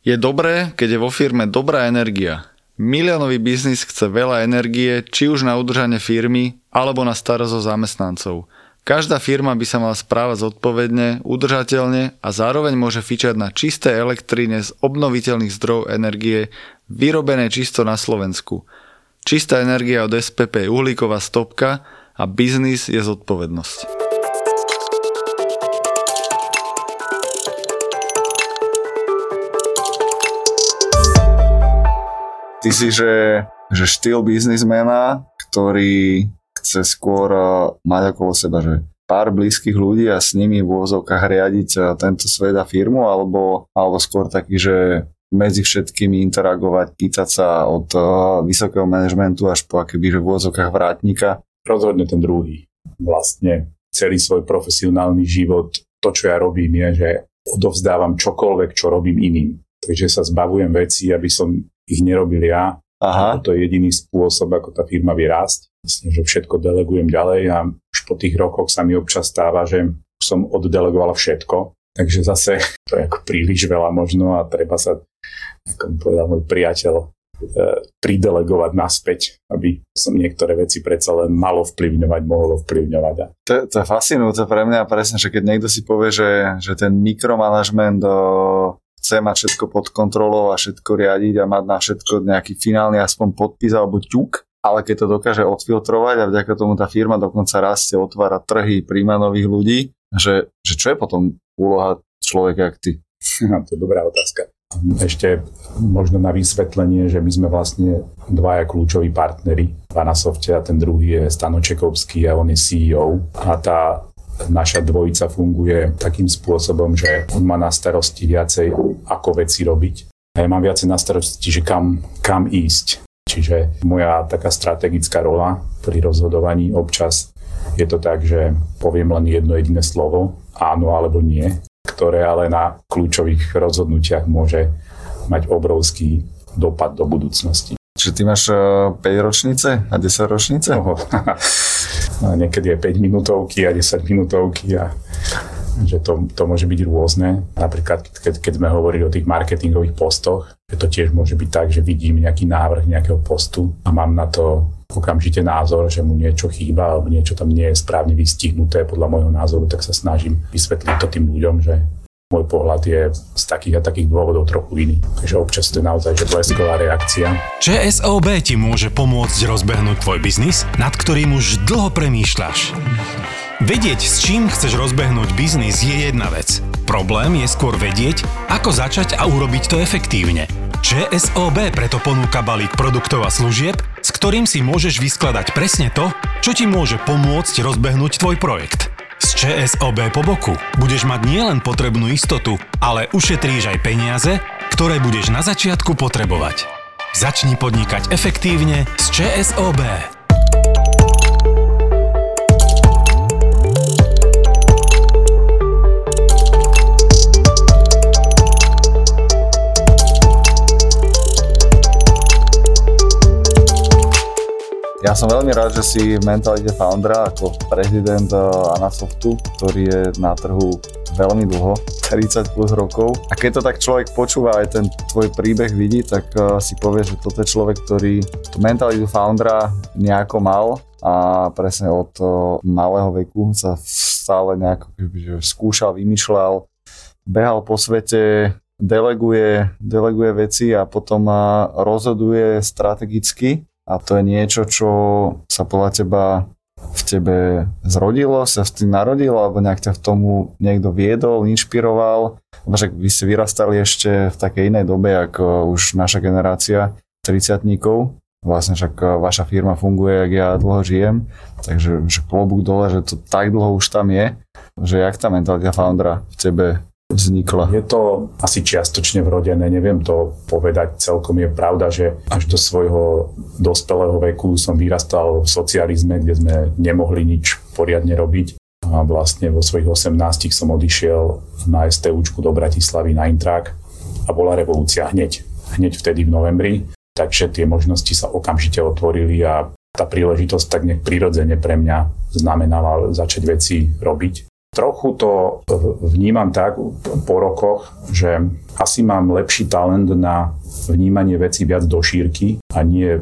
Je dobré, keď je vo firme dobrá energia. Miliónový biznis chce veľa energie, či už na udržanie firmy, alebo na starosť o zamestnancov. Každá firma by sa mala správať zodpovedne, udržateľne a zároveň môže fičať na čisté elektrine z obnoviteľných zdrojov energie, vyrobené čisto na Slovensku. Čistá energia od SPP je uhlíková stopka a biznis je zodpovednosť. Ty si, že, že štýl biznismena, ktorý chce skôr eh, mať okolo seba, že pár blízkych ľudí a s nimi v úvozovkách riadiť eh, tento svet a firmu, alebo, alebo skôr taký, že medzi všetkými interagovať, pýtať sa od uh, vysokého manažmentu až po akéby, v úvozovkách vrátnika? Rozhodne ten druhý. Vlastne celý svoj profesionálny život, to, čo ja robím, je, že odovzdávam čokoľvek, čo robím iným. Takže sa zbavujem veci, aby som ich nerobil ja. Aha. To je jediný spôsob, ako tá firma vie rásť. Vlastne, že všetko delegujem ďalej a už po tých rokoch sa mi občas stáva, že som oddelegoval všetko. Takže zase to je ako príliš veľa možno a treba sa, ako povedal môj priateľ, e, pridelegovať naspäť, aby som niektoré veci predsa len malo vplyvňovať, mohlo vplyvňovať. To, to je fascinujúce pre mňa presne, že keď niekto si povie, že, že ten mikromanagement chce mať všetko pod kontrolou a všetko riadiť a mať na všetko nejaký finálny aspoň podpis alebo ťuk, ale keď to dokáže odfiltrovať a vďaka tomu tá firma dokonca rastie, otvára trhy, príjma nových ľudí, že, že čo je potom úloha človeka jak ty? No, to je dobrá otázka. Ešte možno na vysvetlenie, že my sme vlastne dvaja kľúčoví partneri. Vanasofte a ten druhý je Stano Čekovský a on je CEO. A tá naša dvojica funguje takým spôsobom, že on má na starosti viacej, ako veci robiť. A ja mám viacej na starosti, že kam, kam ísť. Čiže moja taká strategická rola pri rozhodovaní občas je to tak, že poviem len jedno jediné slovo, áno alebo nie, ktoré ale na kľúčových rozhodnutiach môže mať obrovský dopad do budúcnosti. Čiže ty máš 5 e, ročnice a 10 ročnice? Niekedy je 5 minútovky a 10 minútovky a že to, to môže byť rôzne. Napríklad, keď, keď sme hovorili o tých marketingových postoch, že to tiež môže byť tak, že vidím nejaký návrh nejakého postu a mám na to okamžite názor, že mu niečo chýba alebo niečo tam nie je správne vystihnuté podľa môjho názoru, tak sa snažím vysvetliť to tým ľuďom, že môj pohľad je z takých a takých dôvodov trochu iný. Takže občas to je naozaj že blesková reakcia. ČSOB ti môže pomôcť rozbehnúť tvoj biznis, nad ktorým už dlho premýšľaš. Vedieť, s čím chceš rozbehnúť biznis je jedna vec. Problém je skôr vedieť, ako začať a urobiť to efektívne. ČSOB preto ponúka balík produktov a služieb, s ktorým si môžeš vyskladať presne to, čo ti môže pomôcť rozbehnúť tvoj projekt. Z ČSOB po boku budeš mať nielen potrebnú istotu, ale ušetríš aj peniaze, ktoré budeš na začiatku potrebovať. Začni podnikať efektívne z ČSOB. Ja som veľmi rád, že si v mentalite foundera ako prezident eh, Anasoftu, ktorý je na trhu veľmi dlho, 30 plus rokov. A keď to tak človek počúva aj ten tvoj príbeh vidí, tak uh, si povie, že toto je človek, ktorý tú mentalitu foundera nejako mal a presne od uh, malého veku sa stále nejako skúšal, vymýšľal, behal po svete, deleguje, deleguje veci a potom rozhoduje strategicky a to je niečo, čo sa podľa teba v tebe zrodilo, sa s tým narodil, alebo nejak ťa v tomu niekto viedol, inšpiroval, lebo vy ste vyrastali ešte v takej inej dobe, ako už naša generácia 30 Vlastne však vaša firma funguje, jak ja dlho žijem, takže že klobúk dole, že to tak dlho už tam je, že jak tá mentalita foundera v tebe vznikla? Je to asi čiastočne vrodené, neviem to povedať celkom. Je pravda, že až do svojho dospelého veku som vyrastal v socializme, kde sme nemohli nič poriadne robiť. A vlastne vo svojich 18 som odišiel na STUčku do Bratislavy na Intrak a bola revolúcia hneď. Hneď vtedy v novembri. Takže tie možnosti sa okamžite otvorili a tá príležitosť tak nejak prirodzene pre mňa znamenala začať veci robiť trochu to vnímam tak po rokoch, že asi mám lepší talent na vnímanie veci viac do šírky a nie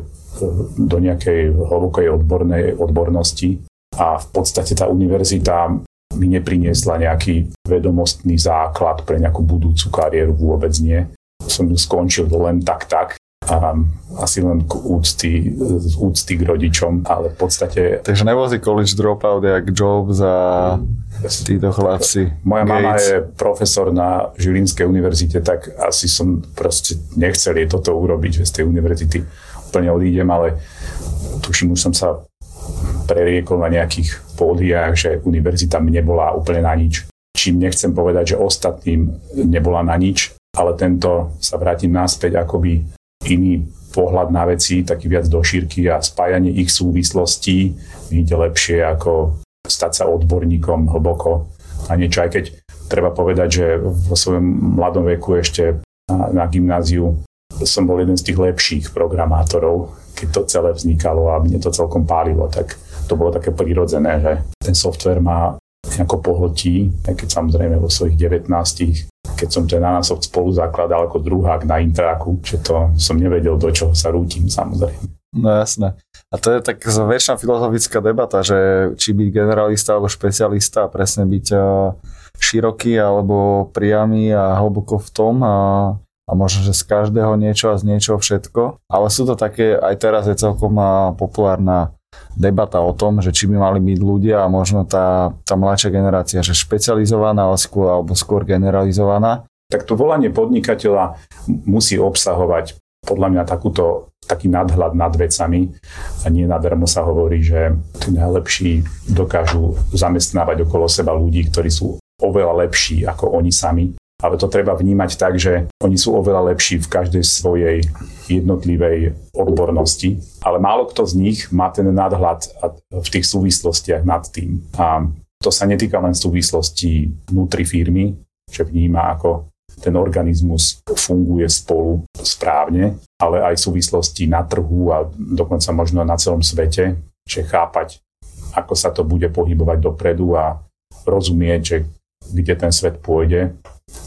do nejakej hlbokej odbornej odbornosti. A v podstate tá univerzita mi nepriniesla nejaký vedomostný základ pre nejakú budúcu kariéru, vôbec nie. Som skončil len tak tak a asi len k úcty, z úcty k rodičom, ale v podstate... Takže nebol si college dropout jak Jobs a títo chlapci. Moja Gates. mama je profesor na Žilinskej univerzite, tak asi som proste nechcel je toto urobiť, že z tej univerzity úplne odídem, ale tuším, už som sa preriekol na nejakých pódiách, že univerzita nebola úplne na nič. Čím nechcem povedať, že ostatným nebola na nič, ale tento sa vrátim naspäť akoby iný pohľad na veci, taký viac do šírky a spájanie ich súvislostí ide lepšie ako stať sa odborníkom hlboko. A niečo, aj keď treba povedať, že vo svojom mladom veku ešte na, na gymnáziu som bol jeden z tých lepších programátorov, keď to celé vznikalo a mne to celkom pálilo, tak to bolo také prirodzené, že ten software má nejako pohltí, aj keď samozrejme vo svojich 19 keď som ten Anasoft spolu zakladal ako druhák na Intraku, že to som nevedel, do čoho sa rútim samozrejme. No jasné. A to je tak väčšina filozofická debata, že či byť generalista alebo špecialista, presne byť eh, široký alebo priamy a hlboko v tom a, a možno, že z každého niečo a z niečoho všetko. Ale sú to také, aj teraz je celkom eh, populárna debata o tom, že či by mali byť ľudia a možno tá, tá mladšia generácia, že špecializovaná ale skôr, alebo skôr generalizovaná. Tak to volanie podnikateľa musí obsahovať podľa mňa takúto, taký nadhľad nad vecami a nie nadarmo sa hovorí, že tí najlepší dokážu zamestnávať okolo seba ľudí, ktorí sú oveľa lepší ako oni sami ale to treba vnímať tak, že oni sú oveľa lepší v každej svojej jednotlivej odbornosti, ale málo kto z nich má ten nadhľad v tých súvislostiach nad tým. A to sa netýka len súvislostí vnútri firmy, že vníma, ako ten organizmus funguje spolu správne, ale aj súvislosti na trhu a dokonca možno na celom svete, že chápať, ako sa to bude pohybovať dopredu a rozumieť, že kde ten svet pôjde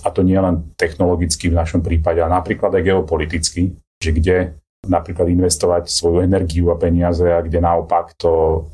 a to nie len technologicky v našom prípade, ale napríklad aj geopoliticky, že kde napríklad investovať svoju energiu a peniaze a kde naopak to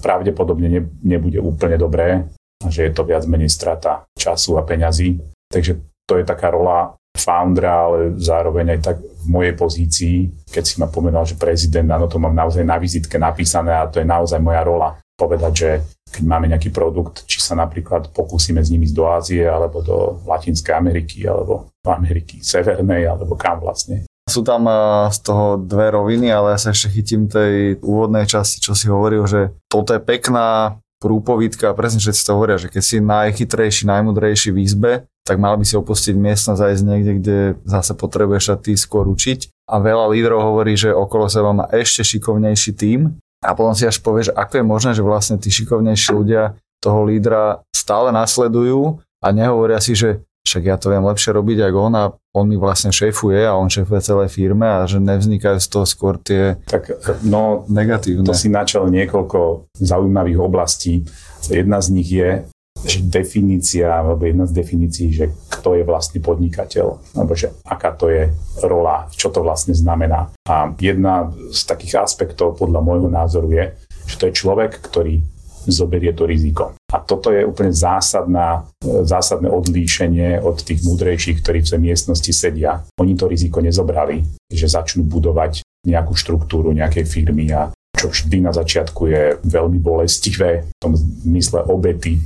pravdepodobne ne, nebude úplne dobré a že je to viac menej strata času a peňazí. Takže to je taká rola foundera, ale zároveň aj tak v mojej pozícii, keď si ma pomenal, že prezident, áno, to mám naozaj na vizitke napísané a to je naozaj moja rola. Povedať, že keď máme nejaký produkt, či sa napríklad pokúsime s ním ísť do Ázie, alebo do Latinskej Ameriky, alebo do Ameriky Severnej, alebo kam vlastne. Sú tam z toho dve roviny, ale ja sa ešte chytím tej úvodnej časti, čo si hovoril, že toto je pekná prúpovidka presne všetci to hovoria, že keď si najchytrejší, najmudrejší v izbe, tak mal by si opustiť miestnosť a ísť niekde, kde zase potrebuješ sa ty skôr učiť. A veľa lídrov hovorí, že okolo seba má ešte šikovnejší tím a potom si až povieš, ako je možné, že vlastne tí šikovnejší ľudia toho lídra stále nasledujú a nehovoria si, že však ja to viem lepšie robiť ako on a on mi vlastne šéfuje a on šéfuje celé firme a že nevznikajú z toho skôr tie tak, no, negatívne. To si načal niekoľko zaujímavých oblastí. Jedna z nich je, že definícia, alebo jedna z definícií, že kto je vlastne podnikateľ, alebo že aká to je rola, čo to vlastne znamená. A jedna z takých aspektov podľa môjho názoru je, že to je človek, ktorý zoberie to riziko. A toto je úplne zásadná, zásadné odlíšenie od tých múdrejších, ktorí v tej miestnosti sedia. Oni to riziko nezobrali, že začnú budovať nejakú štruktúru nejakej firmy a čo vždy na začiatku je veľmi bolestivé, v tom zmysle obety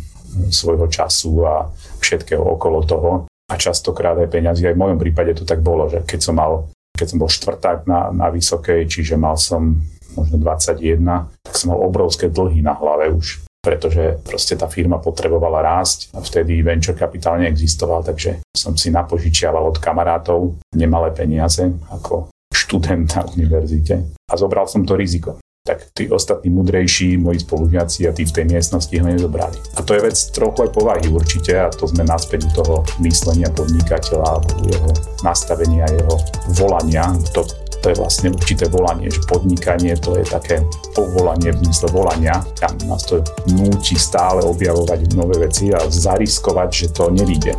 svojho času a všetkého okolo toho. A častokrát aj peňazí. Aj v mojom prípade to tak bolo, že keď som mal keď som bol štvrták na, na vysokej, čiže mal som možno 21, tak som mal obrovské dlhy na hlave už pretože proste tá firma potrebovala rásť. A vtedy venture capital neexistoval, takže som si napožičiaval od kamarátov nemalé peniaze ako študent na univerzite. A zobral som to riziko tak tí ostatní mudrejší, moji spolužiaci a tí v tej miestnosti ho nezobrali. A to je vec trochu aj povahy určite a to sme naspäť u toho myslenia podnikateľa alebo jeho nastavenia, jeho volania. To to je vlastne určité volanie, že podnikanie to je také povolanie v zmysle volania. Tam nás to núti stále objavovať nové veci a zariskovať, že to nevíde.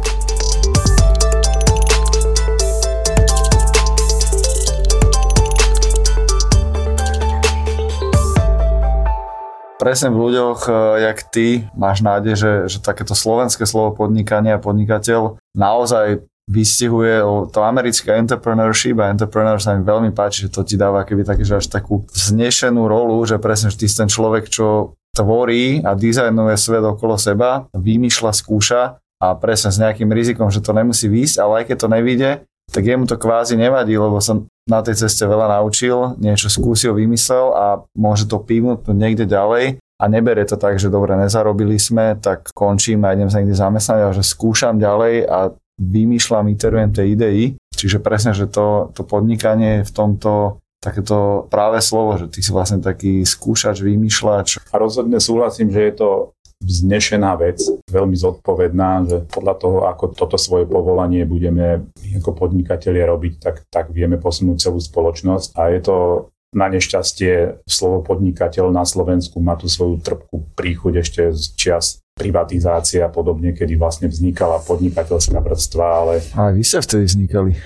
Presne v ľuďoch, e, jak ty, máš nádej, že, že takéto slovenské slovo podnikanie a podnikateľ naozaj vystihuje to americké entrepreneurship a entrepreneur sa mi veľmi páči, že to ti dáva keby také, že až takú vznešenú rolu, že presne, že ty si ten človek, čo tvorí a dizajnuje svet okolo seba, vymýšľa, skúša a presne s nejakým rizikom, že to nemusí výjsť, ale aj keď to nevíde, tak jemu to kvázi nevadí, lebo sa na tej ceste veľa naučil, niečo skúsil, vymyslel a môže to pívnuť niekde ďalej a nebere to tak, že dobre, nezarobili sme, tak končím a idem sa niekde zamestnať, ale že skúšam ďalej a vymýšľam, iterujem tie idei. Čiže presne, že to, to podnikanie je v tomto takéto práve slovo, že ty si vlastne taký skúšač, vymýšľač. A rozhodne súhlasím, že je to vznešená vec, veľmi zodpovedná, že podľa toho, ako toto svoje povolanie budeme ako podnikatelia robiť, tak, tak vieme posunúť celú spoločnosť. A je to na nešťastie slovo podnikateľ na Slovensku má tú svoju trpkú príchuť ešte z čias privatizácie a podobne, kedy vlastne vznikala podnikateľská vrstva, ale... A vy ste vtedy vznikali. E,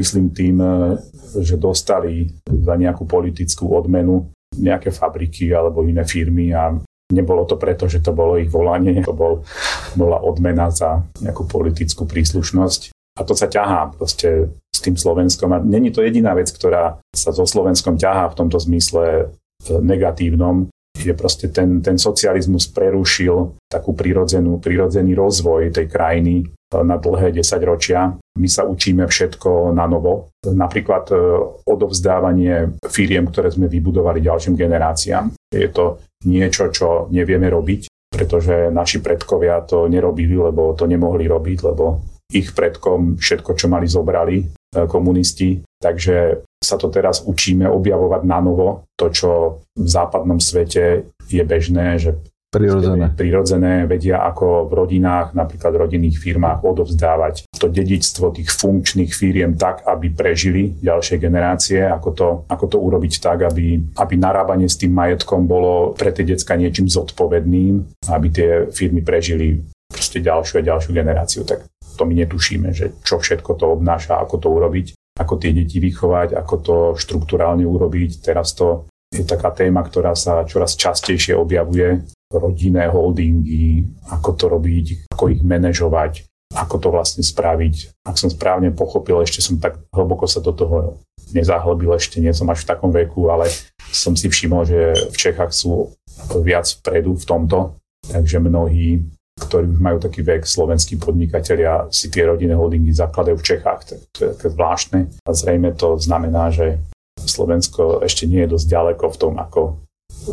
myslím tým, e, že dostali za nejakú politickú odmenu nejaké fabriky alebo iné firmy a Nebolo to preto, že to bolo ich volanie, to bol, bola odmena za nejakú politickú príslušnosť. A to sa ťahá proste s tým Slovenskom. A není to jediná vec, ktorá sa so Slovenskom ťahá v tomto zmysle negatívnom. Je proste ten, ten socializmus prerušil takú prirodzenú, prirodzený rozvoj tej krajiny na dlhé desaťročia. My sa učíme všetko na novo. Napríklad e, odovzdávanie firiem, ktoré sme vybudovali ďalším generáciám. Je to niečo, čo nevieme robiť, pretože naši predkovia to nerobili, lebo to nemohli robiť, lebo ich predkom všetko, čo mali, zobrali e, komunisti. Takže sa to teraz učíme objavovať na novo. To, čo v západnom svete je bežné, že prirodzené. prirodzené, vedia ako v rodinách, napríklad v rodinných firmách odovzdávať to dedičstvo tých funkčných firiem tak, aby prežili ďalšie generácie, ako to, ako to urobiť tak, aby, aby narábanie s tým majetkom bolo pre tie decka niečím zodpovedným, aby tie firmy prežili proste ďalšiu a ďalšiu generáciu. Tak to my netušíme, že čo všetko to obnáša, ako to urobiť, ako tie deti vychovať, ako to štruktúrálne urobiť. Teraz to je taká téma, ktorá sa čoraz častejšie objavuje rodinné holdingy, ako to robiť, ako ich manažovať, ako to vlastne spraviť. Ak som správne pochopil, ešte som tak hlboko sa do toho nezahlbil, ešte nie som až v takom veku, ale som si všimol, že v Čechách sú viac vpredu v tomto, takže mnohí, ktorí už majú taký vek, slovenskí podnikatelia si tie rodinné holdingy zakladajú v Čechách. To, to je také zvláštne a zrejme to znamená, že Slovensko ešte nie je dosť ďaleko v tom, ako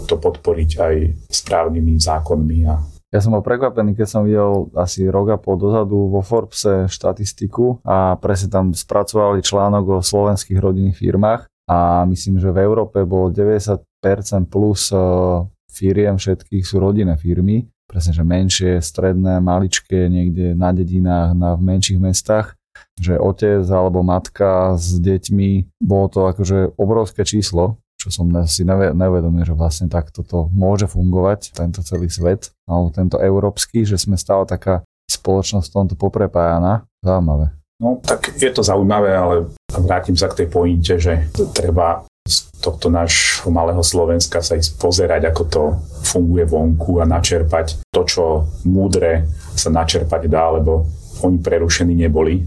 to podporiť aj správnymi zákonmi. A... Ja som bol prekvapený, keď som videl asi rok a pol dozadu vo Forbese štatistiku a presne tam spracovali článok o slovenských rodinných firmách a myslím, že v Európe bolo 90% plus e, firiem všetkých sú rodinné firmy, presne, že menšie, stredné, maličké, niekde na dedinách, na, v menších mestách že otec alebo matka s deťmi, bolo to akože obrovské číslo čo som si nevedomil, že vlastne takto to môže fungovať, tento celý svet, alebo tento európsky, že sme stále taká spoločnosť v tomto poprepájaná. Zaujímavé. No tak je to zaujímavé, ale vrátim sa k tej pointe, že treba z tohto nášho malého Slovenska sa ísť pozerať, ako to funguje vonku a načerpať to, čo múdre sa načerpať dá, lebo oni prerušení neboli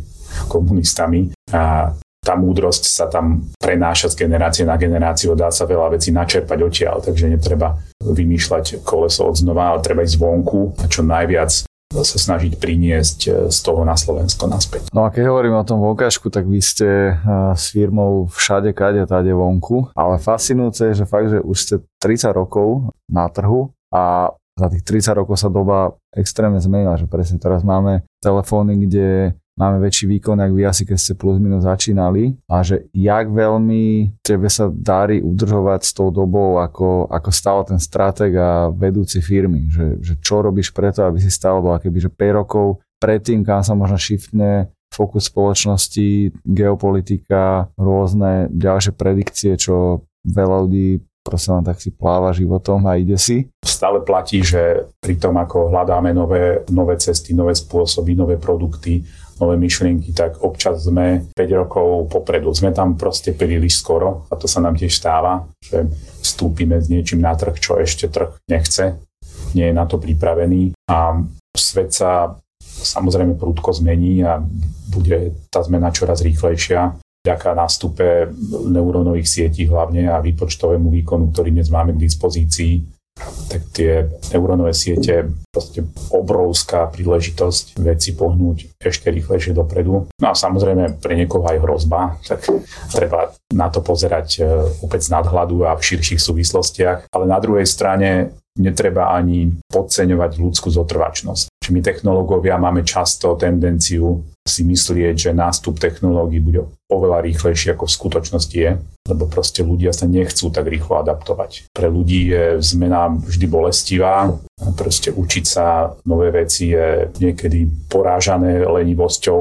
komunistami a tá múdrosť sa tam prenáša z generácie na generáciu, dá sa veľa vecí načerpať odtiaľ, takže netreba vymýšľať koleso od znova, ale treba ísť zvonku a čo najviac sa snažiť priniesť e, z toho na Slovensko naspäť. No a keď hovorím o tom vonkažku, tak vy ste e, s firmou všade, kade, tade vonku, ale fascinujúce je, že fakt, že už ste 30 rokov na trhu a za tých 30 rokov sa doba extrémne zmenila, že presne teraz máme telefóny, kde máme väčší výkon, ak vy asi keď ste plus minus začínali a že jak veľmi tebe sa darí udržovať s tou dobou ako, ako stále ten strateg a vedúci firmy, že, že čo robíš preto, aby si stále bol keby, že 5 rokov predtým, kam sa možno shiftne fokus spoločnosti, geopolitika, rôzne ďalšie predikcie, čo veľa ľudí proste len tak si pláva životom a ide si. Stále platí, že pri tom, ako hľadáme nové, nové cesty, nové spôsoby, nové produkty, nové myšlienky, tak občas sme 5 rokov popredu. Sme tam proste príliš skoro a to sa nám tiež stáva, že vstúpime s niečím na trh, čo ešte trh nechce, nie je na to pripravený a svet sa samozrejme prúdko zmení a bude tá zmena čoraz rýchlejšia vďaka nástupe neurónových sietí hlavne a výpočtovému výkonu, ktorý dnes máme k dispozícii, tak tie neurónové siete proste obrovská príležitosť veci pohnúť ešte rýchlejšie dopredu. No a samozrejme pre niekoho aj hrozba, tak treba na to pozerať e, opäť z nadhľadu a v širších súvislostiach. Ale na druhej strane netreba ani podceňovať ľudskú zotrvačnosť. Či my technológovia máme často tendenciu si myslieť, že nástup technológií bude oveľa rýchlejší, ako v skutočnosti je, lebo proste ľudia sa nechcú tak rýchlo adaptovať. Pre ľudí je zmena vždy bolestivá, proste učiť sa nové veci je niekedy porážané lenivosťou,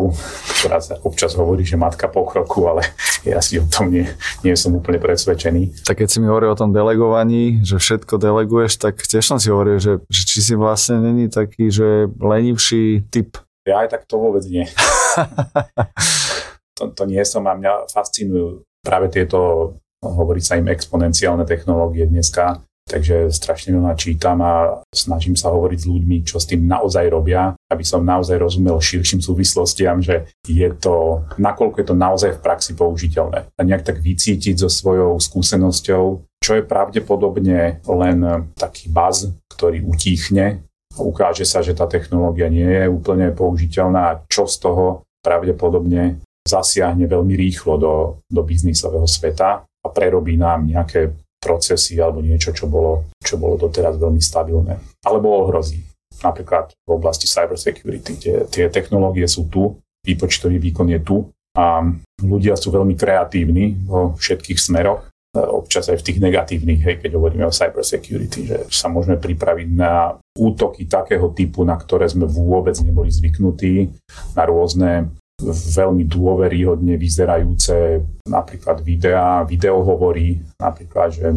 ktorá sa občas hovorí, že matka pokroku, ale ja si o tom nie, nie som úplne presvedčený. Tak keď si mi hovoril o tom delegovaní, že všetko deleguješ, tak tiež som si hovoril, že, že či si vlastne není taký, že lenivší typ. Ja aj tak to vôbec nie. to, to nie som a mňa fascinujú práve tieto, hovorí sa im exponenciálne technológie dneska, takže strašne veľa čítam a snažím sa hovoriť s ľuďmi, čo s tým naozaj robia, aby som naozaj rozumel širším súvislostiam, že je to, nakoľko je to naozaj v praxi použiteľné. A nejak tak vycítiť so svojou skúsenosťou, čo je pravdepodobne len taký baz, ktorý utíchne ukáže sa, že tá technológia nie je úplne použiteľná a čo z toho pravdepodobne zasiahne veľmi rýchlo do, do biznisového sveta a prerobí nám nejaké procesy alebo niečo, čo bolo, čo bolo doteraz veľmi stabilné. Alebo ohrozí. Napríklad v oblasti cybersecurity. Tie, tie technológie sú tu, výpočtový výkon je tu a ľudia sú veľmi kreatívni vo všetkých smeroch občas aj v tých negatívnych, hej, keď hovoríme o cybersecurity, že sa môžeme pripraviť na útoky takého typu, na ktoré sme vôbec neboli zvyknutí, na rôzne veľmi dôveryhodne vyzerajúce napríklad videá, videohovory, napríklad, že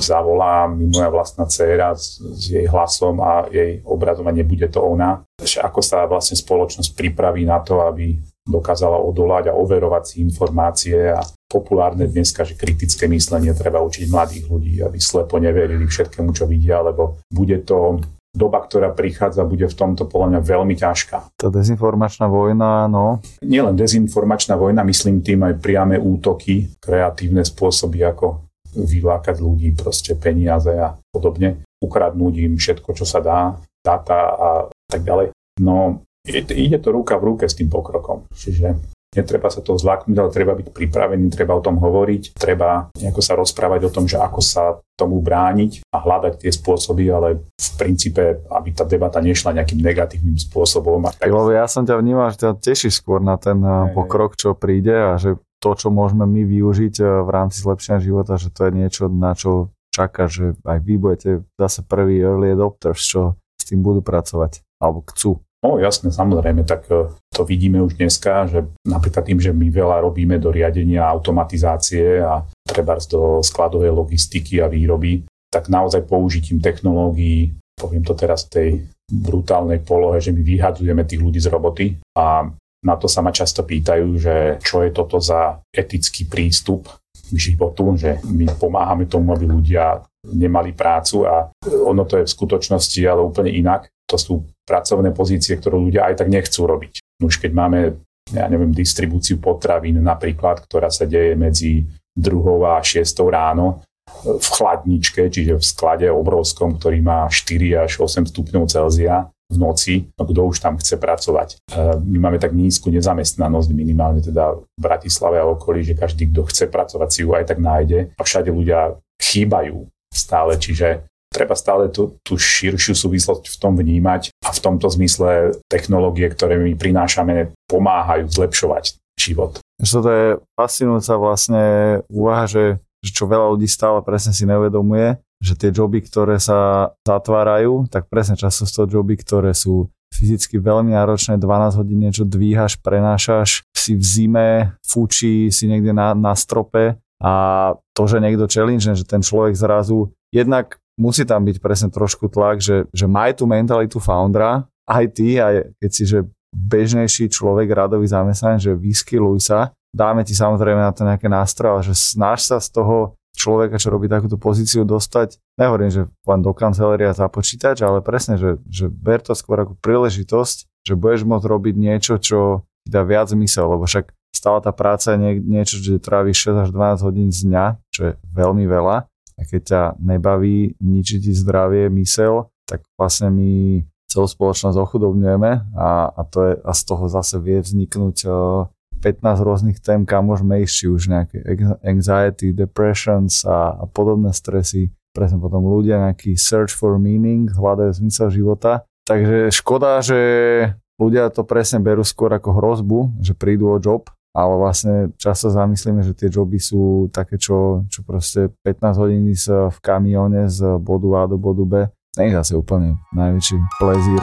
zavolá mi moja vlastná dcéra s, s jej hlasom a jej obrazom a nebude to ona. Že ako sa vlastne spoločnosť pripraví na to, aby dokázala odolať a overovať si informácie a populárne dneska, že kritické myslenie treba učiť mladých ľudí, aby slepo neverili všetkému, čo vidia, lebo bude to doba, ktorá prichádza, bude v tomto podľa mňa veľmi ťažká. Tá dezinformačná vojna, no. Nielen dezinformačná vojna, myslím tým aj priame útoky, kreatívne spôsoby, ako vylákať ľudí, proste peniaze a podobne, ukradnúť im všetko, čo sa dá, data a tak ďalej. No, ide to ruka v ruke s tým pokrokom. Čiže netreba sa to zláknuť, ale treba byť pripravený, treba o tom hovoriť, treba nejako sa rozprávať o tom, že ako sa tomu brániť a hľadať tie spôsoby, ale v princípe, aby tá debata nešla nejakým negatívnym spôsobom. tak... Lebo ja som ťa vnímal, že ťa teší skôr na ten eh, pokrok, čo príde a že to, čo môžeme my využiť eh, v rámci zlepšenia života, že to je niečo, na čo čaká, že aj vy budete zase prvý early adopters, čo s tým budú pracovať alebo chcú. No jasne, samozrejme, tak e, to vidíme už dneska, že napríklad tým, že my veľa robíme do riadenia automatizácie a treba do skladovej logistiky a výroby, tak naozaj použitím technológií, poviem to teraz v tej brutálnej polohe, že my vyhadzujeme tých ľudí z roboty a na to sa ma často pýtajú, že čo je toto za etický prístup k životu, že my pomáhame tomu, aby ľudia nemali prácu a ono to je v skutočnosti ale úplne inak. To sú pracovné pozície, ktoré ľudia aj tak nechcú robiť. Už keď máme, ja neviem, distribúciu potravín napríklad, ktorá sa deje medzi druhou a šiestou ráno, v chladničke, čiže v sklade obrovskom, ktorý má 4 až 8 stupňov Celzia v noci, no kto už tam chce pracovať. E, my máme tak nízku nezamestnanosť, minimálne teda v Bratislave a okolí, že každý, kto chce pracovať, si ju aj tak nájde a všade ľudia chýbajú stále, čiže treba stále tú, tú širšiu súvislosť v tom vnímať a v tomto zmysle technológie, ktoré my prinášame, pomáhajú zlepšovať život. Že je fascinujúca vlastne úvaha, že, že čo veľa ľudí stále presne si neuvedomuje, že tie joby, ktoré sa zatvárajú, tak presne často sú to joby, ktoré sú fyzicky veľmi náročné, 12 hodín niečo dvíhaš, prenášaš, si v zime, fučí, si niekde na, na strope a to, že niekto challenge, že ten človek zrazu, jednak musí tam byť presne trošku tlak, že, že maj tú mentalitu foundera, aj ty, aj keď si, že bežnejší človek, radový zamestnanec, že vyskyluj sa, dáme ti samozrejme na to nejaké nástroje, že snaž sa z toho človeka, čo robí takúto pozíciu, dostať, nehovorím, že len do kancelária za počítač, ale presne, že, že ber to skôr ako príležitosť, že budeš môcť robiť niečo, čo ti dá viac zmysel, lebo však stále tá práca je nie, niečo, že tráviš 6 až 12 hodín z dňa, čo je veľmi veľa. A keď ťa nebaví, ničí ti zdravie, mysel, tak vlastne my celú spoločnosť ochudobňujeme a, a, to je, a z toho zase vie vzniknúť 15 rôznych tém, kam môžeme ísť, či už nejaké anxiety, depressions a, a podobné stresy. Presne potom ľudia nejaký search for meaning, hľadajú zmysel života. Takže škoda, že ľudia to presne berú skôr ako hrozbu, že prídu o job, ale vlastne často zamyslíme, že tie joby sú také, čo, čo proste 15 hodín v kamióne z bodu A do bodu B. Nie je zase úplne najväčší plezír.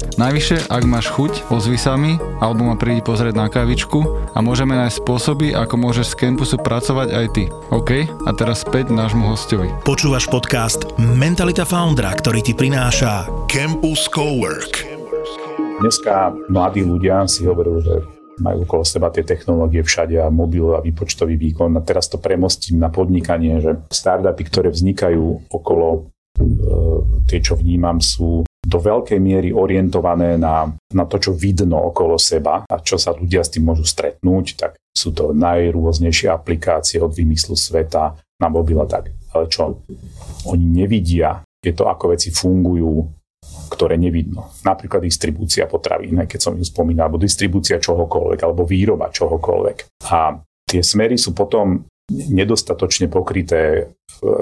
Najvyššie, ak máš chuť, ozvi sa mi, alebo ma prídi pozrieť na hlavičku a môžeme nájsť spôsoby, ako môžeš z campusu pracovať aj ty. OK? A teraz späť nášmu hostovi. Počúvaš podcast Mentalita Foundra, ktorý ti prináša Campus Cowork. Dneska mladí ľudia si hovorili, že majú okolo seba tie technológie všade a mobil a výpočtový výkon. A teraz to premostím na podnikanie, že startupy, ktoré vznikajú okolo e, tie, čo vnímam, sú do veľkej miery orientované na, na to, čo vidno okolo seba a čo sa ľudia s tým môžu stretnúť, tak sú to najrôznejšie aplikácie od vymyslu sveta na mobil a tak. Ale čo oni nevidia, je to, ako veci fungujú, ktoré nevidno. Napríklad distribúcia potravín, keď som ju spomínal, alebo distribúcia čohokoľvek, alebo výroba čohokoľvek. A tie smery sú potom nedostatočne pokryté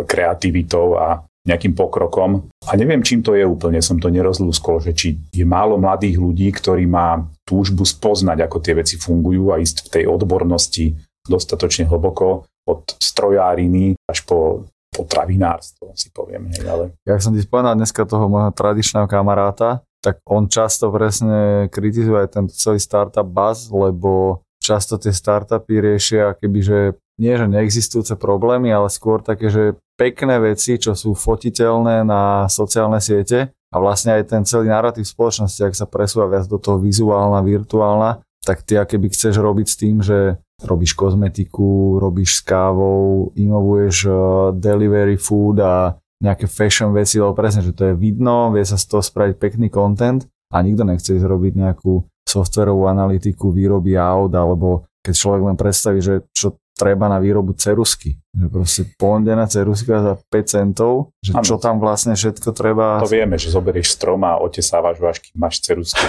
kreativitou a nejakým pokrokom. A neviem, čím to je úplne, som to nerozlúskol, že či je málo mladých ľudí, ktorí má túžbu spoznať, ako tie veci fungujú a ísť v tej odbornosti dostatočne hlboko od strojáriny až po potravinárstvo, si poviem. Hej, ale... Ja som ti spomenal dneska toho môjho tradičného kamaráta, tak on často presne kritizuje aj tento celý startup buzz, lebo často tie startupy riešia kebyže nie že neexistujúce problémy, ale skôr také, že pekné veci, čo sú fotiteľné na sociálne siete a vlastne aj ten celý narratív spoločnosti, ak sa presúva viac do toho vizuálna, virtuálna, tak ty keby chceš robiť s tým, že robíš kozmetiku, robíš s kávou, inovuješ uh, delivery food a nejaké fashion veci, lebo presne, že to je vidno, vie sa z toho spraviť pekný content a nikto nechce ísť robiť nejakú softverovú analytiku výroby aut alebo keď človek len predstaví, že čo treba na výrobu cerusky. Že proste pondená ceruska za 5 centov, že ano. čo tam vlastne všetko treba... To vieme, že zoberieš strom a otesávaš kým máš cerusky.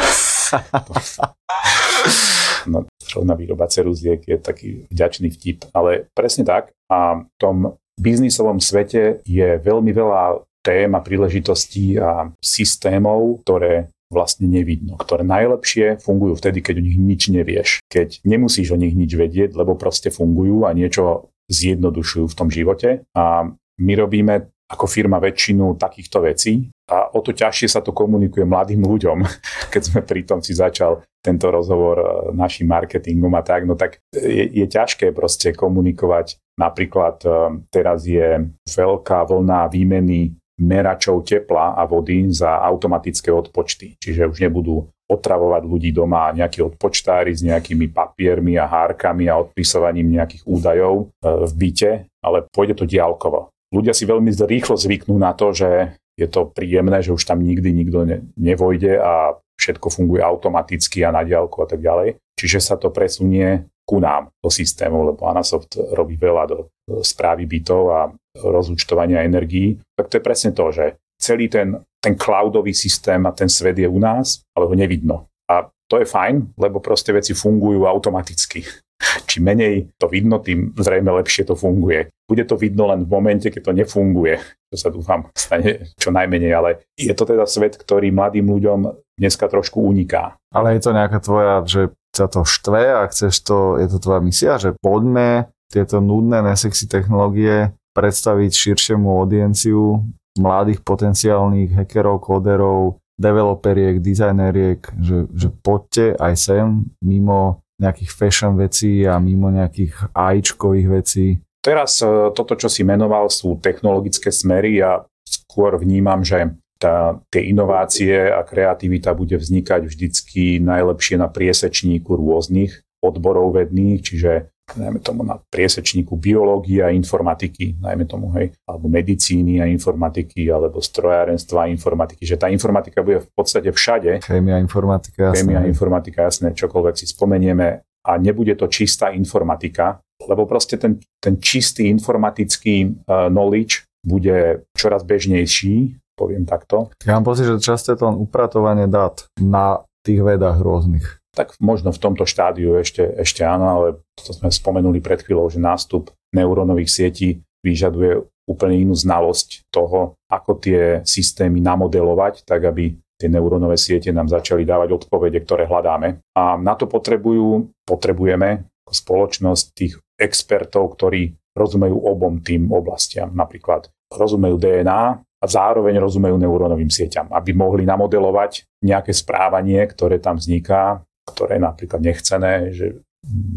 no, rovná výroba ceruziek je taký vďačný vtip, ale presne tak. A v tom biznisovom svete je veľmi veľa tém a príležitostí a systémov, ktoré vlastne nevidno, ktoré najlepšie fungujú vtedy, keď o nich nič nevieš, keď nemusíš o nich nič vedieť, lebo proste fungujú a niečo zjednodušujú v tom živote. A my robíme ako firma väčšinu takýchto vecí a o to ťažšie sa to komunikuje mladým ľuďom. Keď sme pri tom si začal tento rozhovor e, našim marketingom a tak, no tak je, je ťažké proste komunikovať. Napríklad e, teraz je veľká vlna výmeny meračov tepla a vody za automatické odpočty. Čiže už nebudú otravovať ľudí doma nejakí odpočtári s nejakými papiermi a hárkami a odpisovaním nejakých údajov e, v byte, ale pôjde to diálkovo. Ľudia si veľmi rýchlo zvyknú na to, že je to príjemné, že už tam nikdy nikto ne, nevojde a všetko funguje automaticky a na diálku a tak ďalej. Čiže sa to presunie ku nám do systému, lebo Anasoft robí veľa do správy bytov a rozúčtovania energií, tak to je presne to, že celý ten, ten cloudový systém a ten svet je u nás, ale ho nevidno. A to je fajn, lebo proste veci fungujú automaticky. Čím menej to vidno, tým zrejme lepšie to funguje. Bude to vidno len v momente, keď to nefunguje, čo sa dúfam stane čo najmenej, ale je to teda svet, ktorý mladým ľuďom dneska trošku uniká. Ale je to nejaká tvoja, že sa to štve a chceš to, je to tvoja misia, že poďme tieto nudné, nesexy technológie predstaviť širšiemu audienciu mladých potenciálnych hackerov, kóderov, developeriek, dizajneriek, že, že poďte aj sem mimo nejakých fashion vecí a mimo nejakých AIčkových vecí. Teraz e, toto, čo si menoval, sú technologické smery a skôr vnímam, že tá, tie inovácie a kreativita bude vznikať vždycky najlepšie na priesečníku rôznych odborov vedných, čiže najmä tomu na priesečníku biológie a informatiky, najmä tomu, hej, alebo medicíny a informatiky, alebo strojárenstva a informatiky, že tá informatika bude v podstate všade. Chémia, informatika, jasné. Chémia, informatika, jasné, čokoľvek si spomenieme a nebude to čistá informatika, lebo proste ten, ten čistý informatický uh, knowledge bude čoraz bežnejší, poviem takto. Ja mám pocit, že často je to len upratovanie dát na tých vedách rôznych tak možno v tomto štádiu ešte, ešte áno, ale to sme spomenuli pred chvíľou, že nástup neurónových sietí vyžaduje úplne inú znalosť toho, ako tie systémy namodelovať, tak aby tie neurónové siete nám začali dávať odpovede, ktoré hľadáme. A na to potrebujú, potrebujeme spoločnosť tých expertov, ktorí rozumejú obom tým oblastiam. Napríklad rozumejú DNA a zároveň rozumejú neurónovým sieťam, aby mohli namodelovať nejaké správanie, ktoré tam vzniká ktoré je napríklad nechcené, že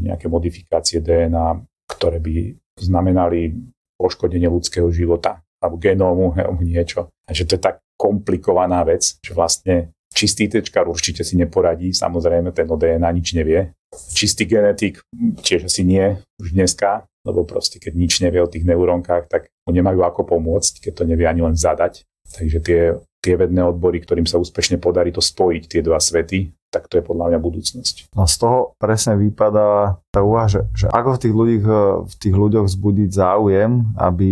nejaké modifikácie DNA, ktoré by znamenali poškodenie ľudského života alebo genómu, alebo niečo. A že to je tak komplikovaná vec, že vlastne čistý tečkár určite si neporadí, samozrejme ten o DNA nič nevie. Čistý genetik tiež asi nie už dneska, lebo proste keď nič nevie o tých neurónkach, tak mu nemajú ako pomôcť, keď to nevie ani len zadať. Takže tie, tie vedné odbory, ktorým sa úspešne podarí to spojiť, tie dva svety, tak to je podľa mňa budúcnosť. No z toho presne vypadá tá úvaha, že, že ako v tých, ľudích, v tých ľuďoch vzbudiť záujem, aby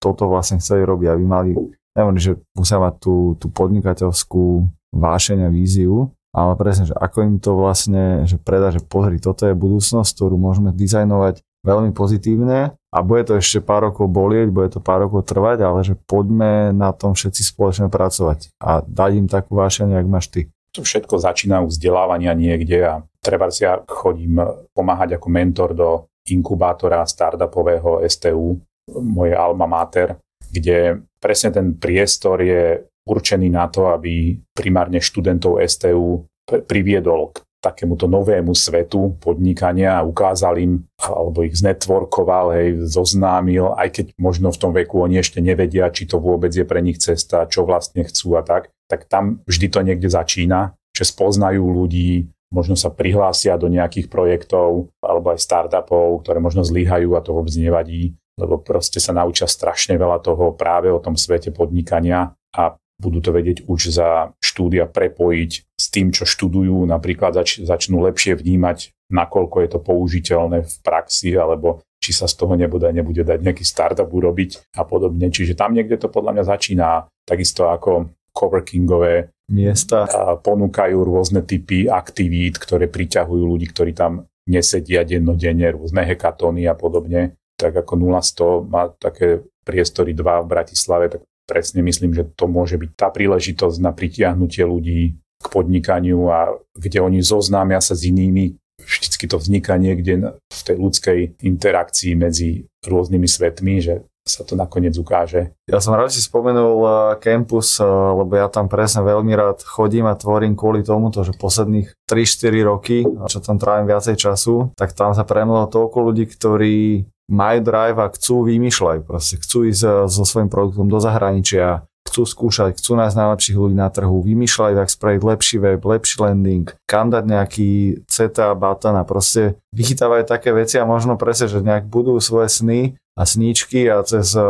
toto vlastne chceli robiť, aby mali, neviem, že musia mať tú, tú podnikateľskú vášeň a víziu, ale presne, že ako im to vlastne, že predá, že pozri, toto je budúcnosť, ktorú môžeme dizajnovať veľmi pozitívne a bude to ešte pár rokov bolieť, bude to pár rokov trvať, ale že poďme na tom všetci spoločne pracovať a dať im takú vášeň, ak máš ty. To všetko začína u vzdelávania niekde a treba si ja chodím pomáhať ako mentor do inkubátora startupového STU, moje alma mater, kde presne ten priestor je určený na to, aby primárne študentov STU priviedol k takémuto novému svetu podnikania a ukázal im, alebo ich znetvorkoval, hej, zoznámil, aj keď možno v tom veku oni ešte nevedia, či to vôbec je pre nich cesta, čo vlastne chcú a tak, tak tam vždy to niekde začína, že spoznajú ľudí, možno sa prihlásia do nejakých projektov alebo aj startupov, ktoré možno zlyhajú a to vôbec nevadí, lebo proste sa naučia strašne veľa toho práve o tom svete podnikania a budú to vedieť už za štúdia prepojiť tým, čo študujú, napríklad zač- začnú lepšie vnímať, nakoľko je to použiteľné v praxi, alebo či sa z toho nebude, nebude dať nejaký startup urobiť a podobne. Čiže tam niekde to podľa mňa začína. Takisto ako coworkingové miesta a ponúkajú rôzne typy aktivít, ktoré priťahujú ľudí, ktorí tam nesedia dennodenne, rôzne hekatóny a podobne. Tak ako 0100 má také priestory 2 v Bratislave, tak presne myslím, že to môže byť tá príležitosť na pritiahnutie ľudí k podnikaniu a kde oni zoznámia sa s inými. Vždycky to vzniká niekde v tej ľudskej interakcii medzi rôznymi svetmi, že sa to nakoniec ukáže. Ja som rád si spomenul eh, campus, eh, lebo ja tam presne veľmi rád chodím a tvorím kvôli tomuto, že posledných 3-4 roky, čo tam trávim viacej času, tak tam sa premlo toľko ľudí, ktorí majú drive a chcú vymýšľať, proste chcú ísť eh, so svojím produktom do zahraničia, chcú skúšať, chcú nájsť najlepších ľudí na trhu, vymýšľajú, ak spraviť lepší web, lepší landing, kam dať nejaký CTA button a proste vychytávajú také veci a možno presne, že nejak budú svoje sny a sníčky a cez eh,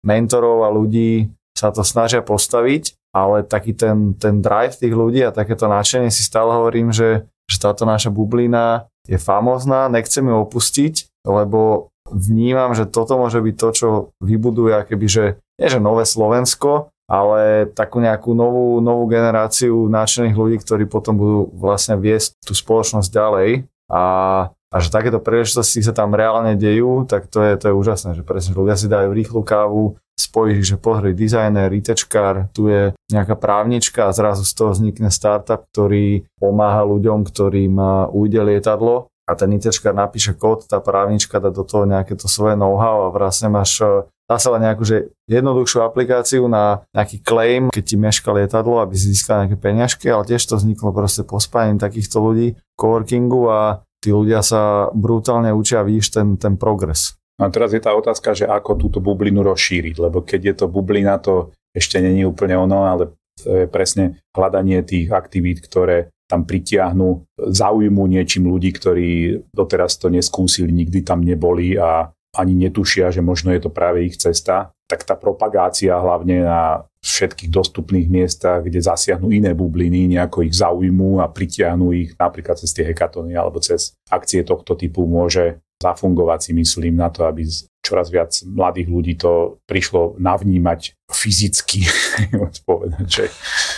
mentorov a ľudí sa to snažia postaviť, ale taký ten, ten drive tých ľudí a takéto náčenie si stále hovorím, že, že táto naša bublina je famózna, nechcem ju opustiť, lebo vnímam, že toto môže byť to, čo vybuduje akéby, že nie že nové Slovensko, ale takú nejakú novú, novú generáciu náčených ľudí, ktorí potom budú vlastne viesť tú spoločnosť ďalej. A, a že takéto príležitosti sa tam reálne dejú, tak to je, to je úžasné, že presne ľudia si dajú rýchlu kávu, spojíš, že pozri, dizajner, ritečkár, tu je nejaká právnička a zrazu z toho vznikne startup, ktorý pomáha ľuďom, ktorým ujde lietadlo. A ten ITčkár napíše kód, tá právnička dá do toho nejaké to svoje know-how a vlastne máš dá sa len nejakú že jednoduchšiu aplikáciu na nejaký claim, keď ti meška lietadlo, aby si získal nejaké peňažky, ale tiež to vzniklo proste po spájaní takýchto ľudí, coworkingu a tí ľudia sa brutálne učia vidíš ten, ten progres. A teraz je tá otázka, že ako túto bublinu rozšíriť, lebo keď je to bublina, to ešte není úplne ono, ale to je presne hľadanie tých aktivít, ktoré tam pritiahnu, zaujmu niečím ľudí, ktorí doteraz to neskúsili, nikdy tam neboli a ani netušia, že možno je to práve ich cesta, tak tá propagácia hlavne na všetkých dostupných miestach, kde zasiahnu iné bubliny, nejako ich zaujmú a pritiahnu ich napríklad cez tie hekatóny alebo cez akcie tohto typu môže zafungovať si myslím na to, aby čoraz viac mladých ľudí to prišlo navnímať fyzicky. povedať, že...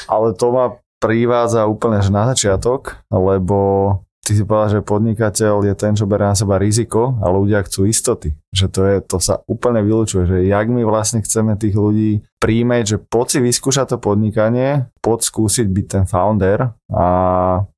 Ale to ma privádza úplne že na začiatok, lebo ty si povedal, že podnikateľ je ten, čo berie na seba riziko a ľudia chcú istoty. Že to, je, to sa úplne vylúčuje, že jak my vlastne chceme tých ľudí príjmeť, že poď si vyskúšať to podnikanie, poď skúsiť byť ten founder a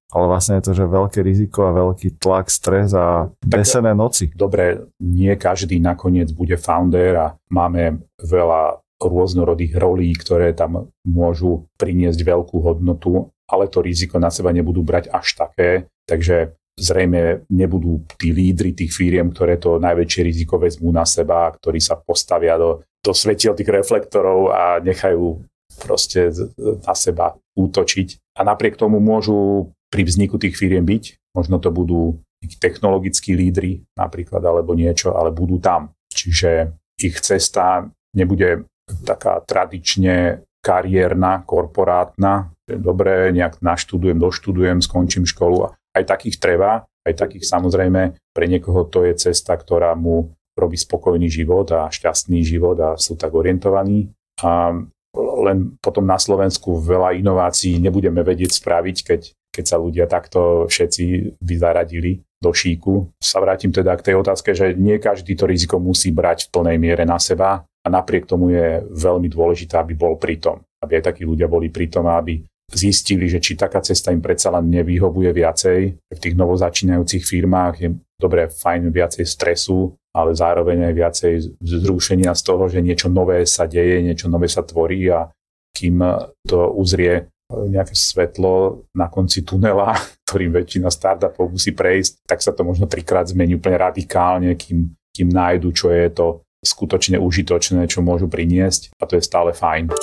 ale vlastne je to, že veľké riziko a veľký tlak, stres a besené noci. Dobre, nie každý nakoniec bude founder a máme veľa rôznorodých rolí, ktoré tam môžu priniesť veľkú hodnotu, ale to riziko na seba nebudú brať až také, Takže zrejme nebudú tí lídry tých firiem, ktoré to najväčšie riziko vezmú na seba, ktorí sa postavia do, do svetiel tých reflektorov a nechajú proste na seba útočiť. A napriek tomu môžu pri vzniku tých firiem byť. Možno to budú technologickí lídry napríklad alebo niečo, ale budú tam. Čiže ich cesta nebude taká tradične kariérna, korporátna. Dobre, nejak naštudujem, doštudujem, skončím školu aj takých treba, aj takých samozrejme, pre niekoho to je cesta, ktorá mu robí spokojný život a šťastný život a sú tak orientovaní. A len potom na Slovensku veľa inovácií nebudeme vedieť spraviť, keď, keď sa ľudia takto všetci vyzaradili do šíku. Sa vrátim teda k tej otázke, že nie každý to riziko musí brať v plnej miere na seba a napriek tomu je veľmi dôležité, aby bol pritom. Aby aj takí ľudia boli pritom a aby zistili, že či taká cesta im predsa len nevyhovuje viacej. V tých novozačínajúcich firmách je dobre, fajn viacej stresu, ale zároveň aj viacej zrušenia z toho, že niečo nové sa deje, niečo nové sa tvorí a kým to uzrie nejaké svetlo na konci tunela, ktorým väčšina startupov musí prejsť, tak sa to možno trikrát zmení úplne radikálne, kým, kým nájdu, čo je to skutočne užitočné, čo môžu priniesť a to je stále fajn.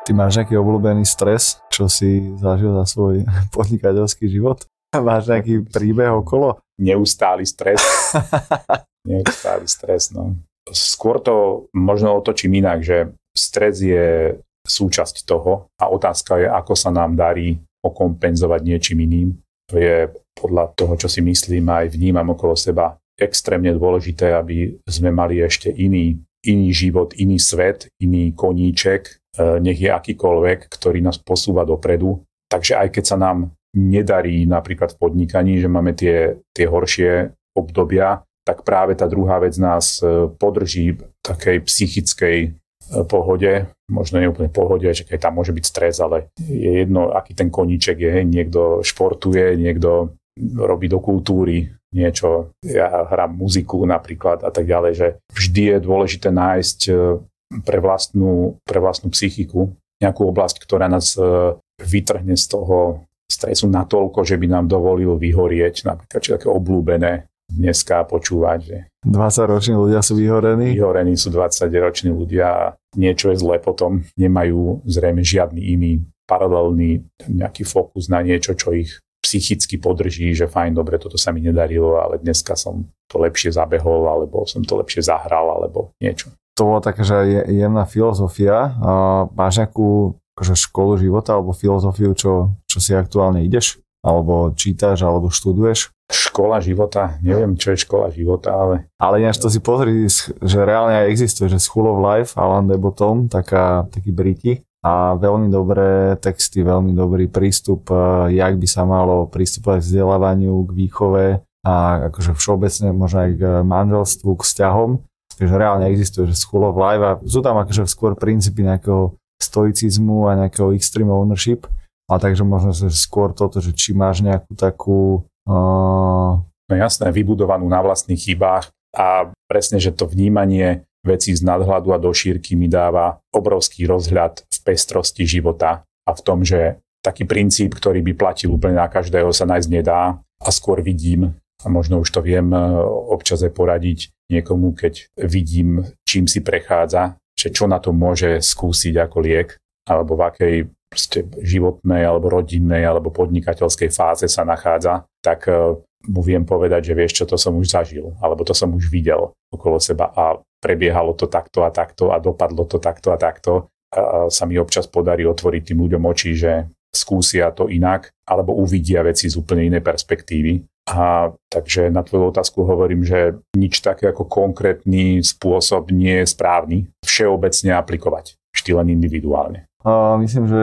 Ty máš nejaký obľúbený stres, čo si zažil za svoj podnikateľský život? Máš nejaký príbeh okolo? Neustály stres. Neustály stres, no. Skôr to možno otočím inak, že stres je súčasť toho a otázka je, ako sa nám darí okompenzovať niečím iným. To je podľa toho, čo si myslím aj vnímam okolo seba extrémne dôležité, aby sme mali ešte iný, iný život, iný svet, iný koníček, nech je akýkoľvek, ktorý nás posúva dopredu. Takže aj keď sa nám nedarí napríklad v podnikaní, že máme tie, tie horšie obdobia, tak práve tá druhá vec nás e, podrží v takej psychickej e, pohode, možno nie úplne pohode, že keď tam môže byť stres, ale je jedno, aký ten koníček je. Niekto športuje, niekto robí do kultúry niečo, ja hrám muziku napríklad a tak ďalej, že vždy je dôležité nájsť pre vlastnú, pre vlastnú psychiku, nejakú oblasť, ktorá nás e, vytrhne z toho stresu natoľko, že by nám dovolil vyhorieť, napríklad čo také oblúbené dneska počúvať, že 20-roční ľudia sú vyhorení? Vyhorení sú 20-roční ľudia a niečo je zle potom. Nemajú zrejme žiadny iný paralelný nejaký fokus na niečo, čo ich psychicky podrží, že fajn, dobre, toto sa mi nedarilo, ale dneska som to lepšie zabehol, alebo som to lepšie zahral, alebo niečo to bola taká, že jemná filozofia. Máš nejakú akože školu života alebo filozofiu, čo, čo si aktuálne ideš? Alebo čítaš, alebo študuješ? Škola života, neviem, čo je škola života, ale... Ale ináč to si pozri, že reálne aj existuje, že School of Life, Alan de Botton, taká, taký Briti, a veľmi dobré texty, veľmi dobrý prístup, jak by sa malo pristupovať k vzdelávaniu, k výchove a akože všeobecne možno aj k manželstvu, k vzťahom. Takže reálne existuje, že School of Life a sú tam akože skôr princípy nejakého stoicizmu a nejakého extreme ownership, a takže možno že skôr toto, že či máš nejakú takú... Uh... No jasné, vybudovanú na vlastných chybách a presne, že to vnímanie vecí z nadhľadu a do šírky mi dáva obrovský rozhľad v pestrosti života a v tom, že taký princíp, ktorý by platil úplne na každého, sa nájsť nedá a skôr vidím a možno už to viem e, občas aj poradiť niekomu, keď vidím, čím si prechádza, že čo na to môže skúsiť ako liek, alebo v akej proste životnej, alebo rodinnej, alebo podnikateľskej fáze sa nachádza, tak e, mu viem povedať, že vieš čo, to som už zažil, alebo to som už videl okolo seba a prebiehalo to takto a takto a dopadlo to takto a takto. A sa mi občas podarí otvoriť tým ľuďom oči, že skúsia to inak, alebo uvidia veci z úplne inej perspektívy. A takže na tvoju otázku hovorím, že nič také ako konkrétny spôsob nie je správny všeobecne aplikovať, vždy len individuálne. A myslím, že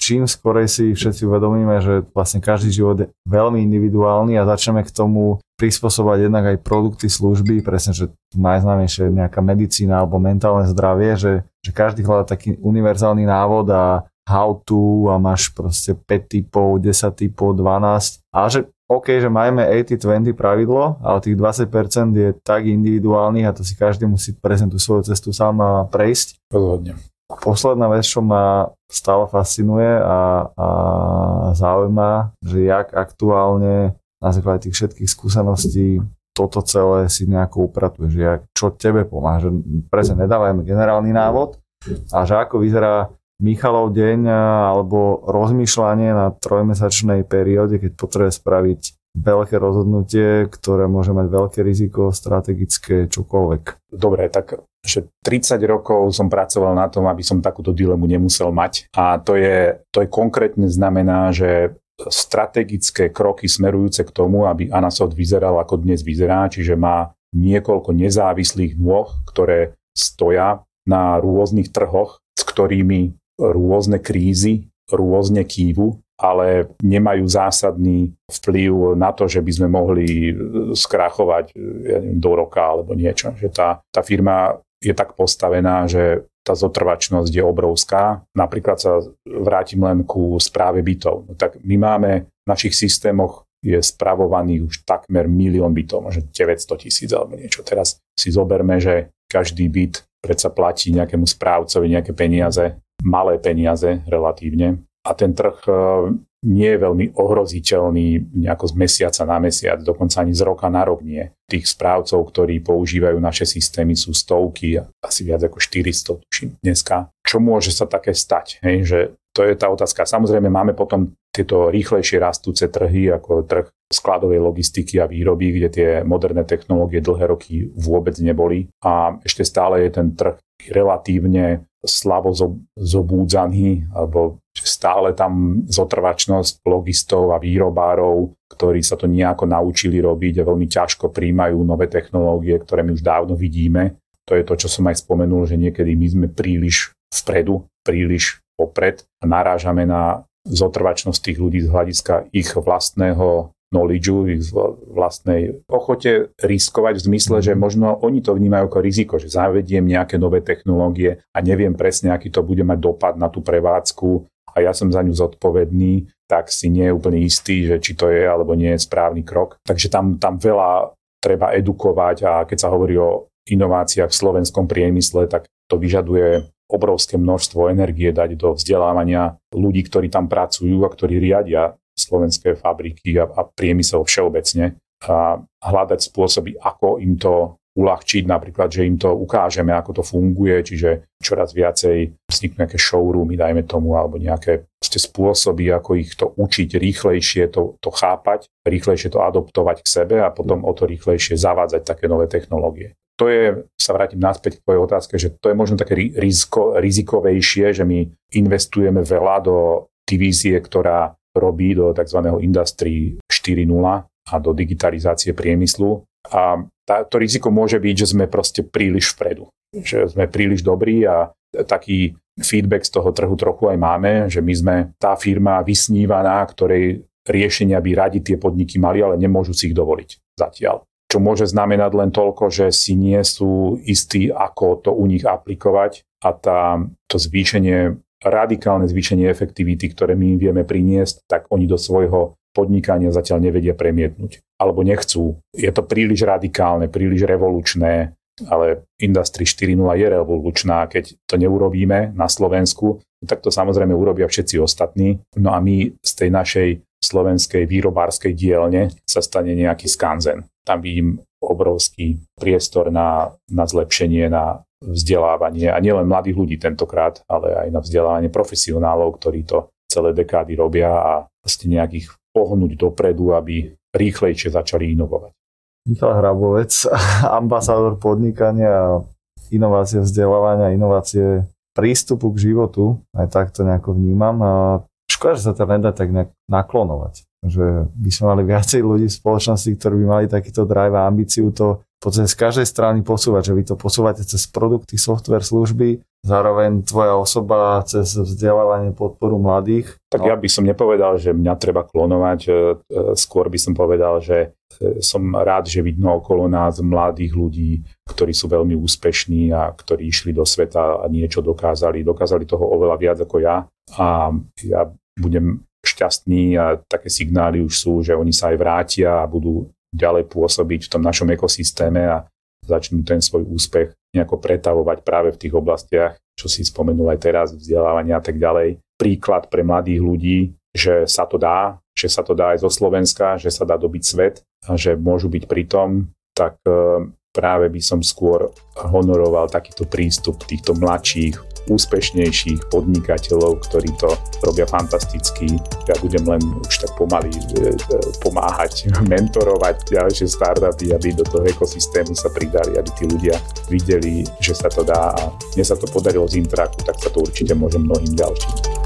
čím skorej si všetci uvedomíme, že vlastne každý život je veľmi individuálny a začneme k tomu prispôsobovať jednak aj produkty, služby, presne, že najznámejšie je nejaká medicína alebo mentálne zdravie, že, že každý hľadá taký univerzálny návod a how to a máš proste 5 typov, 10 typov, 12 a že OK, že majme 80-20 pravidlo, ale tých 20% je tak individuálnych a to si každý musí presne tú svoju cestu sám prejsť. Rozhodne posledná vec, čo ma stále fascinuje a, a zaujíma, že jak aktuálne na základe tých všetkých skúseností toto celé si nejako upratuje, že jak, čo tebe pomáha, že presne nedávajme generálny návod a že ako vyzerá Michalov deň alebo rozmýšľanie na trojmesačnej perióde, keď potrebuje spraviť veľké rozhodnutie, ktoré môže mať veľké riziko, strategické, čokoľvek. Dobre, tak že 30 rokov som pracoval na tom, aby som takúto dilemu nemusel mať. A to je, to je konkrétne znamená, že strategické kroky smerujúce k tomu, aby Anasoft vyzeral ako dnes vyzerá, čiže má niekoľko nezávislých nôh, ktoré stoja na rôznych trhoch, s ktorými rôzne krízy rôzne kývu ale nemajú zásadný vplyv na to, že by sme mohli e, skrachovať e, ja neviem, do roka alebo niečo. Že tá, tá firma je tak postavená, že tá zotrvačnosť je obrovská. Napríklad sa vrátim len ku správe bytov. No tak my máme v našich systémoch je spravovaný už takmer milión bytov, možno 900 tisíc alebo niečo. Teraz si zoberme, že každý byt predsa platí nejakému správcovi nejaké peniaze, malé peniaze relatívne a ten trh e, nie je veľmi ohroziteľný nejako z mesiaca na mesiac, dokonca ani z roka na rok nie. Tých správcov, ktorí používajú naše systémy, sú stovky, asi viac ako 400 tuším dneska. Čo môže sa také stať? Hej? Že to je tá otázka. Samozrejme máme potom tieto rýchlejšie rastúce trhy, ako trh skladovej logistiky a výroby, kde tie moderné technológie dlhé roky vôbec neboli. A ešte stále je ten trh relatívne slabo zobúdzaný, alebo stále tam zotrvačnosť logistov a výrobárov, ktorí sa to nejako naučili robiť a veľmi ťažko príjmajú nové technológie, ktoré my už dávno vidíme. To je to, čo som aj spomenul, že niekedy my sme príliš vpredu, príliš popred a narážame na zotrvačnosť tých ľudí z hľadiska ich vlastného knowledge, ich vlastnej ochote riskovať v zmysle, že možno oni to vnímajú ako riziko, že zavediem nejaké nové technológie a neviem presne, aký to bude mať dopad na tú prevádzku a ja som za ňu zodpovedný, tak si nie je úplne istý, že či to je alebo nie je správny krok. Takže tam, tam veľa treba edukovať a keď sa hovorí o inováciách v slovenskom priemysle, tak to vyžaduje obrovské množstvo energie dať do vzdelávania ľudí, ktorí tam pracujú a ktorí riadia slovenské fabriky a, a priemysel všeobecne a hľadať spôsoby, ako im to uľahčiť, napríklad, že im to ukážeme, ako to funguje, čiže čoraz viacej vzniknú nejaké showroomy, dajme tomu, alebo nejaké spôsoby, ako ich to učiť rýchlejšie, to, to chápať, rýchlejšie to adoptovať k sebe a potom o to rýchlejšie zavádzať také nové technológie. To je, sa vrátim naspäť k tvojej otázke, že to je možno také riziko, rizikovejšie, že my investujeme veľa do divízie, ktorá robí do tzv. Industry 4.0 a do digitalizácie priemyslu. A to riziko môže byť, že sme proste príliš vpredu. Že sme príliš dobrí a taký feedback z toho trhu trochu aj máme, že my sme tá firma vysnívaná, ktorej riešenia by radi tie podniky mali, ale nemôžu si ich dovoliť zatiaľ. Čo môže znamenať len toľko, že si nie sú istí, ako to u nich aplikovať a tá, to zvýšenie, radikálne zvýšenie efektivity, ktoré my im vieme priniesť, tak oni do svojho podnikania zatiaľ nevedia premietnúť. Alebo nechcú. Je to príliš radikálne, príliš revolučné, ale Industry 4.0 je revolučná. Keď to neurobíme na Slovensku, tak to samozrejme urobia všetci ostatní. No a my z tej našej slovenskej výrobárskej dielne sa stane nejaký skanzen. Tam vidím obrovský priestor na, na zlepšenie, na vzdelávanie a nielen mladých ľudí tentokrát, ale aj na vzdelávanie profesionálov, ktorí to celé dekády robia a vlastne nejakých pohnúť dopredu, aby rýchlejšie začali inovovať. Michal Hrabovec, ambasádor podnikania, inovácie vzdelávania, inovácie prístupu k životu, aj takto nejako vnímam. A škoda, že sa to nedá tak nejak naklonovať. Že by sme mali viacej ľudí v spoločnosti, ktorí by mali takýto drive a ambíciu to podstate z každej strany posúvať, že vy to posúvate cez produkty, software, služby, zároveň tvoja osoba cez vzdelávanie, podporu mladých. Tak no. ja by som nepovedal, že mňa treba klonovať, e, e, skôr by som povedal, že e, som rád, že vidno okolo nás mladých ľudí, ktorí sú veľmi úspešní a ktorí išli do sveta a niečo dokázali. Dokázali toho oveľa viac ako ja a ja budem šťastný a také signály už sú, že oni sa aj vrátia a budú ďalej pôsobiť v tom našom ekosystéme a začnú ten svoj úspech nejako pretavovať práve v tých oblastiach, čo si spomenul aj teraz, vzdelávania a tak ďalej. Príklad pre mladých ľudí, že sa to dá, že sa to dá aj zo Slovenska, že sa dá dobiť svet a že môžu byť pri tom, tak eh, práve by som skôr honoroval takýto prístup týchto mladších, úspešnejších podnikateľov, ktorí to robia fantasticky. Ja budem len už tak pomaly e, e, pomáhať, mentorovať ďalšie startupy, aby do toho ekosystému sa pridali, aby tí ľudia videli, že sa to dá a mne sa to podarilo z Intraku, tak sa to určite môže mnohým ďalším.